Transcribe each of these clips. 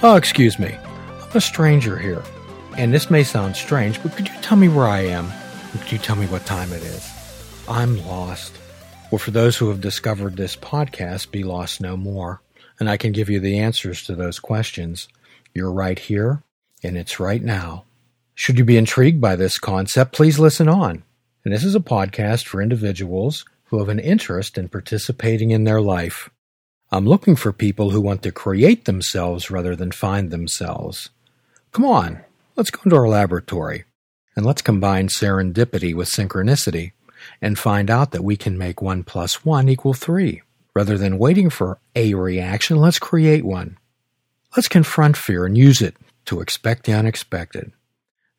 Oh, excuse me. I'm a stranger here. And this may sound strange, but could you tell me where I am? Could you tell me what time it is? I'm lost. Well, for those who have discovered this podcast, Be Lost No More, and I can give you the answers to those questions. You're right here, and it's right now. Should you be intrigued by this concept, please listen on. And this is a podcast for individuals who have an interest in participating in their life. I'm looking for people who want to create themselves rather than find themselves. Come on, let's go into our laboratory and let's combine serendipity with synchronicity and find out that we can make 1 plus 1 equal 3. Rather than waiting for a reaction, let's create one. Let's confront fear and use it to expect the unexpected.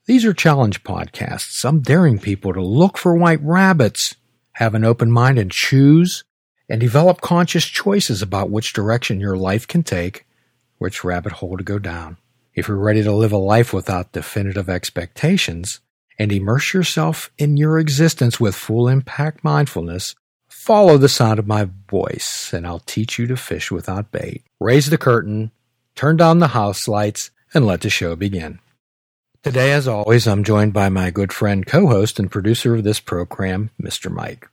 These are challenge podcasts. I'm daring people to look for white rabbits, have an open mind and choose, and develop conscious choices about which direction your life can take, which rabbit hole to go down. If you're ready to live a life without definitive expectations and immerse yourself in your existence with full impact mindfulness, follow the sound of my voice and I'll teach you to fish without bait. Raise the curtain, turn down the house lights, and let the show begin. Today, as always, I'm joined by my good friend, co-host, and producer of this program, Mr. Mike.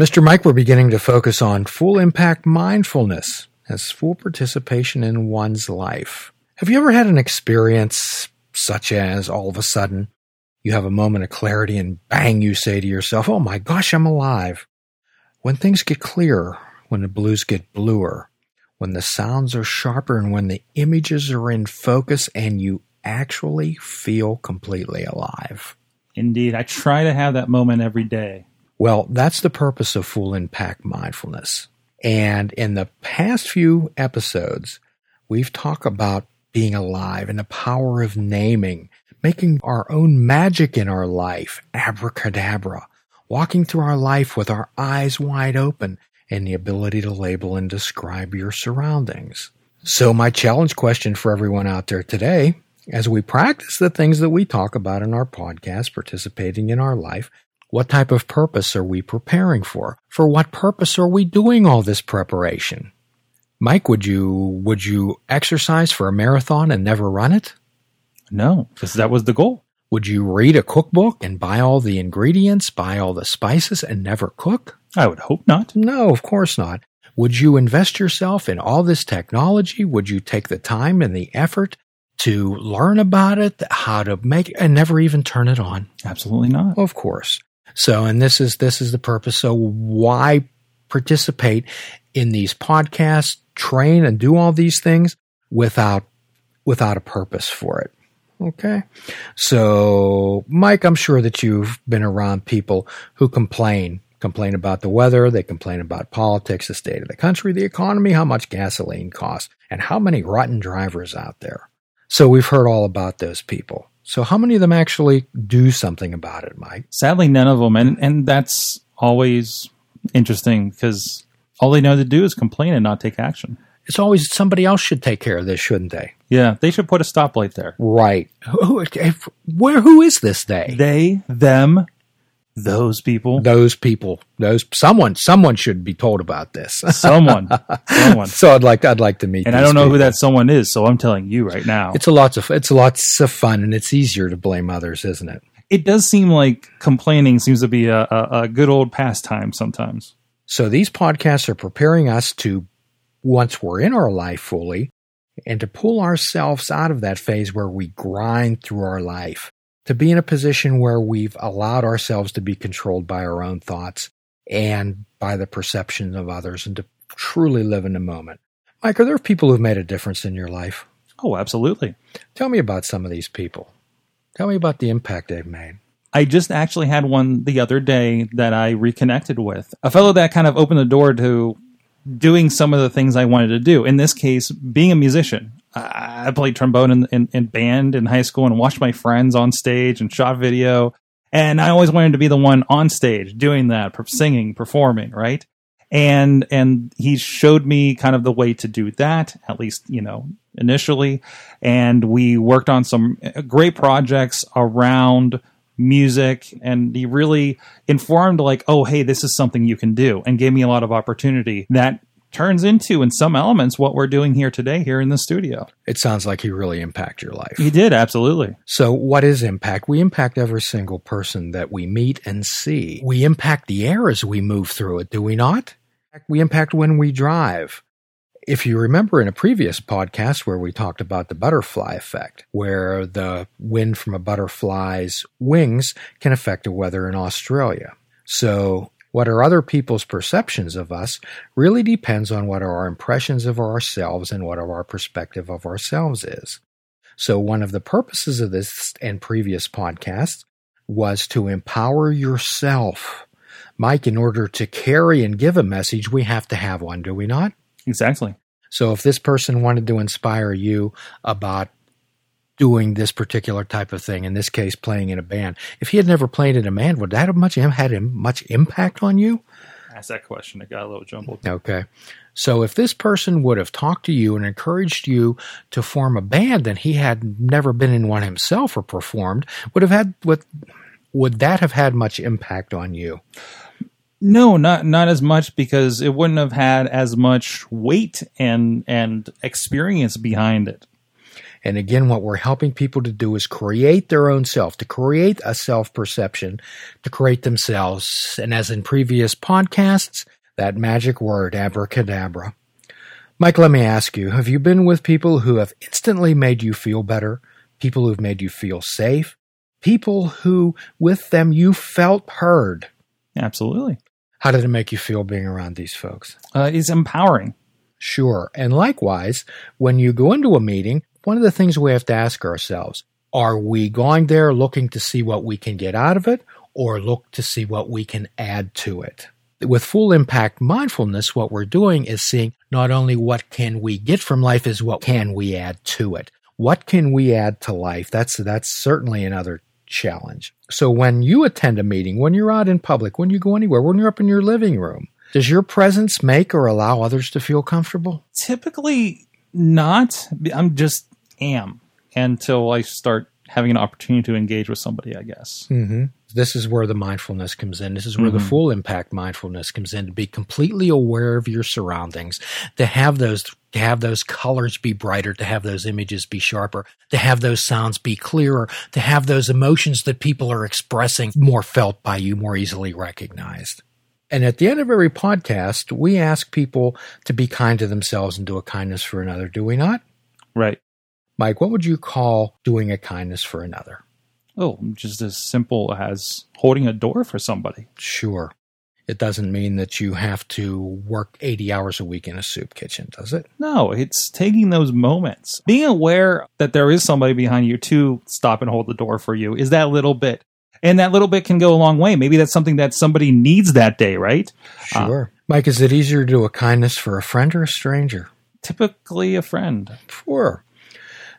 Mr. Mike, we're beginning to focus on full impact mindfulness as full participation in one's life. Have you ever had an experience such as all of a sudden you have a moment of clarity and bang, you say to yourself, Oh my gosh, I'm alive. When things get clearer, when the blues get bluer, when the sounds are sharper and when the images are in focus and you actually feel completely alive. Indeed. I try to have that moment every day. Well, that's the purpose of full impact mindfulness. And in the past few episodes, we've talked about being alive and the power of naming, making our own magic in our life, abracadabra, walking through our life with our eyes wide open and the ability to label and describe your surroundings. So my challenge question for everyone out there today as we practice the things that we talk about in our podcast, participating in our life, what type of purpose are we preparing for? For what purpose are we doing all this preparation? Mike, would you would you exercise for a marathon and never run it? No, because that was the goal. Would you read a cookbook and buy all the ingredients, buy all the spices and never cook? I would hope not. No, of course not. Would you invest yourself in all this technology? Would you take the time and the effort to learn about it, how to make it, and never even turn it on? Absolutely not. Of course. So, and this is this is the purpose. So, why participate in these podcasts, train, and do all these things without without a purpose for it? Okay. So, Mike, I'm sure that you've been around people who complain complain about the weather, they complain about politics, the state of the country, the economy, how much gasoline costs, and how many rotten drivers out there. So we've heard all about those people. So how many of them actually do something about it, Mike? Sadly, none of them, and and that's always interesting because all they know to do is complain and not take action. It's always somebody else should take care of this, shouldn't they? Yeah, they should put a stoplight there. Right. Who, where? Who is this they? They, them, those people. Those people. Those someone. Someone should be told about this. someone. Someone. So I'd like. I'd like to meet. And I don't know people. who that someone is, so I'm telling you right now. It's a lots of. It's lots of fun, and it's easier to blame others, isn't it? It does seem like complaining seems to be a, a, a good old pastime sometimes. So these podcasts are preparing us to, once we're in our life fully, and to pull ourselves out of that phase where we grind through our life to be in a position where we've allowed ourselves to be controlled by our own thoughts and by the perception of others and to truly live in the moment. Mike, are there people who've made a difference in your life? Oh, absolutely. Tell me about some of these people. Tell me about the impact they've made. I just actually had one the other day that I reconnected with. A fellow that kind of opened the door to doing some of the things I wanted to do. In this case, being a musician. I played trombone in, in, in, band in high school and watched my friends on stage and shot video. And I always wanted to be the one on stage doing that, singing, performing, right? And, and he showed me kind of the way to do that, at least, you know, initially. And we worked on some uh, great projects around music and he really informed like, oh, hey, this is something you can do and gave me a lot of opportunity that turns into, in some elements, what we're doing here today here in the studio. It sounds like he really impacted your life. He did, absolutely. So, what is impact? We impact every single person that we meet and see. We impact the air as we move through it, do we not? We impact when we drive. If you remember in a previous podcast where we talked about the butterfly effect, where the wind from a butterfly's wings can affect the weather in Australia. So, what are other people's perceptions of us really depends on what are our impressions of ourselves and what our perspective of ourselves is. So, one of the purposes of this and previous podcasts was to empower yourself. Mike, in order to carry and give a message, we have to have one, do we not? Exactly. So if this person wanted to inspire you about doing this particular type of thing, in this case, playing in a band, if he had never played in a band, would that have much had much impact on you? Ask that question. It got a little jumbled. Okay. So if this person would have talked to you and encouraged you to form a band and he had never been in one himself or performed, would have had what would that have had much impact on you? No, not not as much because it wouldn't have had as much weight and and experience behind it. And again, what we're helping people to do is create their own self, to create a self perception, to create themselves. And as in previous podcasts, that magic word, abracadabra. Mike, let me ask you have you been with people who have instantly made you feel better? People who've made you feel safe? People who, with them, you felt heard? Absolutely. How did it make you feel being around these folks? Uh, it's empowering. Sure. And likewise, when you go into a meeting, one of the things we have to ask ourselves are we going there looking to see what we can get out of it or look to see what we can add to it? With full impact mindfulness, what we're doing is seeing not only what can we get from life is what can we add to it. What can we add to life? That's that's certainly another challenge. So when you attend a meeting, when you're out in public, when you go anywhere, when you're up in your living room, does your presence make or allow others to feel comfortable? Typically not. I'm just am until I start having an opportunity to engage with somebody, I guess. Mm-hmm. This is where the mindfulness comes in. This is where mm-hmm. the full impact mindfulness comes in to be completely aware of your surroundings, to have those to have those colors be brighter, to have those images be sharper, to have those sounds be clearer, to have those emotions that people are expressing more felt by you, more easily recognized. And at the end of every podcast, we ask people to be kind to themselves and do a kindness for another, do we not? Right. Mike, what would you call doing a kindness for another? Oh, just as simple as holding a door for somebody. Sure. It doesn't mean that you have to work 80 hours a week in a soup kitchen, does it? No, it's taking those moments. Being aware that there is somebody behind you to stop and hold the door for you is that little bit. And that little bit can go a long way. Maybe that's something that somebody needs that day, right? Sure. Uh, Mike, is it easier to do a kindness for a friend or a stranger? Typically a friend. Sure.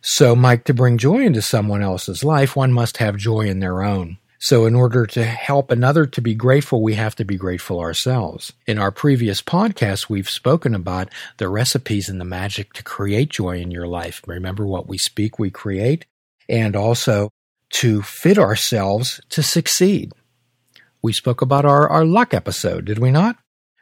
So, Mike, to bring joy into someone else's life, one must have joy in their own. So, in order to help another to be grateful, we have to be grateful ourselves. In our previous podcast, we've spoken about the recipes and the magic to create joy in your life. Remember what we speak, we create, and also to fit ourselves to succeed. We spoke about our, our luck episode, did we not?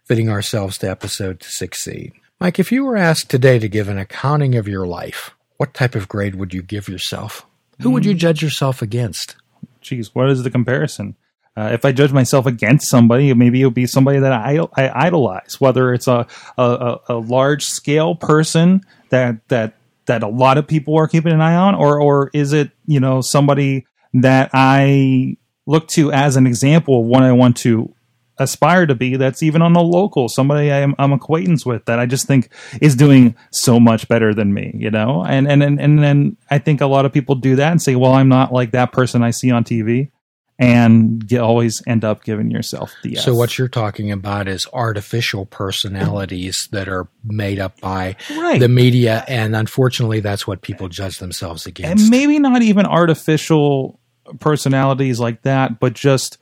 Fitting ourselves to episode to succeed. Mike, if you were asked today to give an accounting of your life, what type of grade would you give yourself? Who would you hmm. judge yourself against? geez, what is the comparison? Uh, if I judge myself against somebody, maybe it would be somebody that I, I idolize, whether it's a, a, a large scale person that that that a lot of people are keeping an eye on, or or is it you know somebody that I look to as an example of what I want to aspire to be that's even on the local somebody I'm, I'm acquaintance with that I just think is doing so much better than me you know and and and, and then I think a lot of people do that and say well I'm not like that person I see on TV and you always end up giving yourself the F. So what you're talking about is artificial personalities that are made up by right. the media, and unfortunately, that's what people judge themselves against. And maybe not even artificial personalities like that, but just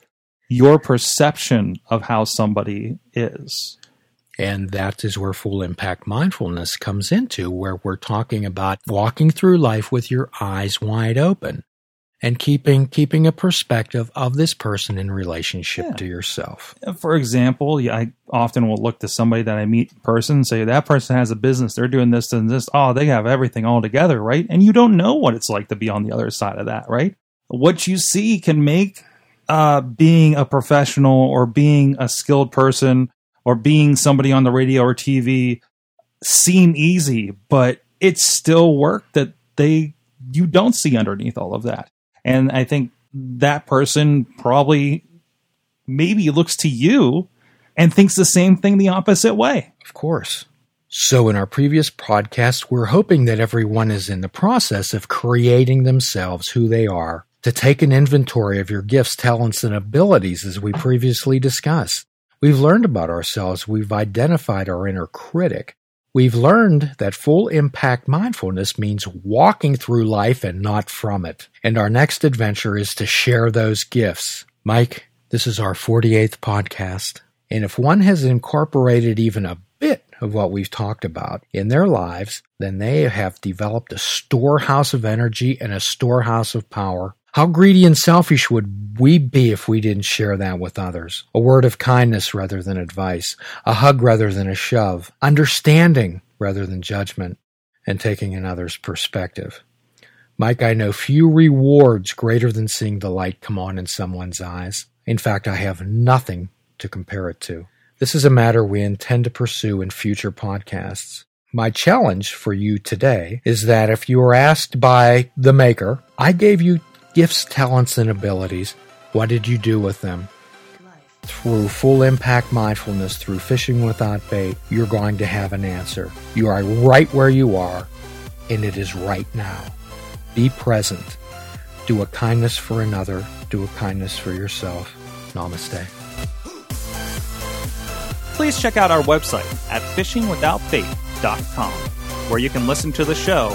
your perception of how somebody is. And that is where full impact mindfulness comes into, where we're talking about walking through life with your eyes wide open. and keeping keeping a perspective of this person in relationship Yeah. to yourself. For example, I often will look to somebody that I meet in person and say, that person has a business. They're doing this and this. Oh, they have everything all together, right? And you don't know what it's like to be on the other side of that, right? What you see can make uh, being a professional or being a skilled person or being somebody on the radio or TV seem easy, but it's still work that they you don't see underneath all of that. And I think that person probably maybe looks to you and thinks the same thing the opposite way. Of course. So, in our previous podcast, we're hoping that everyone is in the process of creating themselves who they are to take an inventory of your gifts, talents, and abilities as we previously discussed. We've learned about ourselves. We've identified our inner critic. We've learned that full impact mindfulness means walking through life and not from it. And our next adventure is to share those gifts. Mike, this is our 48th podcast. And if one has incorporated even a bit of what we've talked about in their lives, then they have developed a storehouse of energy and a storehouse of power. How greedy and selfish would we be if we didn't share that with others? A word of kindness rather than advice, a hug rather than a shove, understanding rather than judgment, and taking another's perspective. Mike, I know few rewards greater than seeing the light come on in someone's eyes. In fact, I have nothing to compare it to. This is a matter we intend to pursue in future podcasts. My challenge for you today is that if you were asked by the maker, I gave you gifts, talents, and abilities, what did you do with them? Through full impact mindfulness, through fishing without bait, you're going to have an answer. You are right where you are, and it is right now. Be present. Do a kindness for another. Do a kindness for yourself. Namaste. Please check out our website at fishingwithoutbait.com, where you can listen to the show,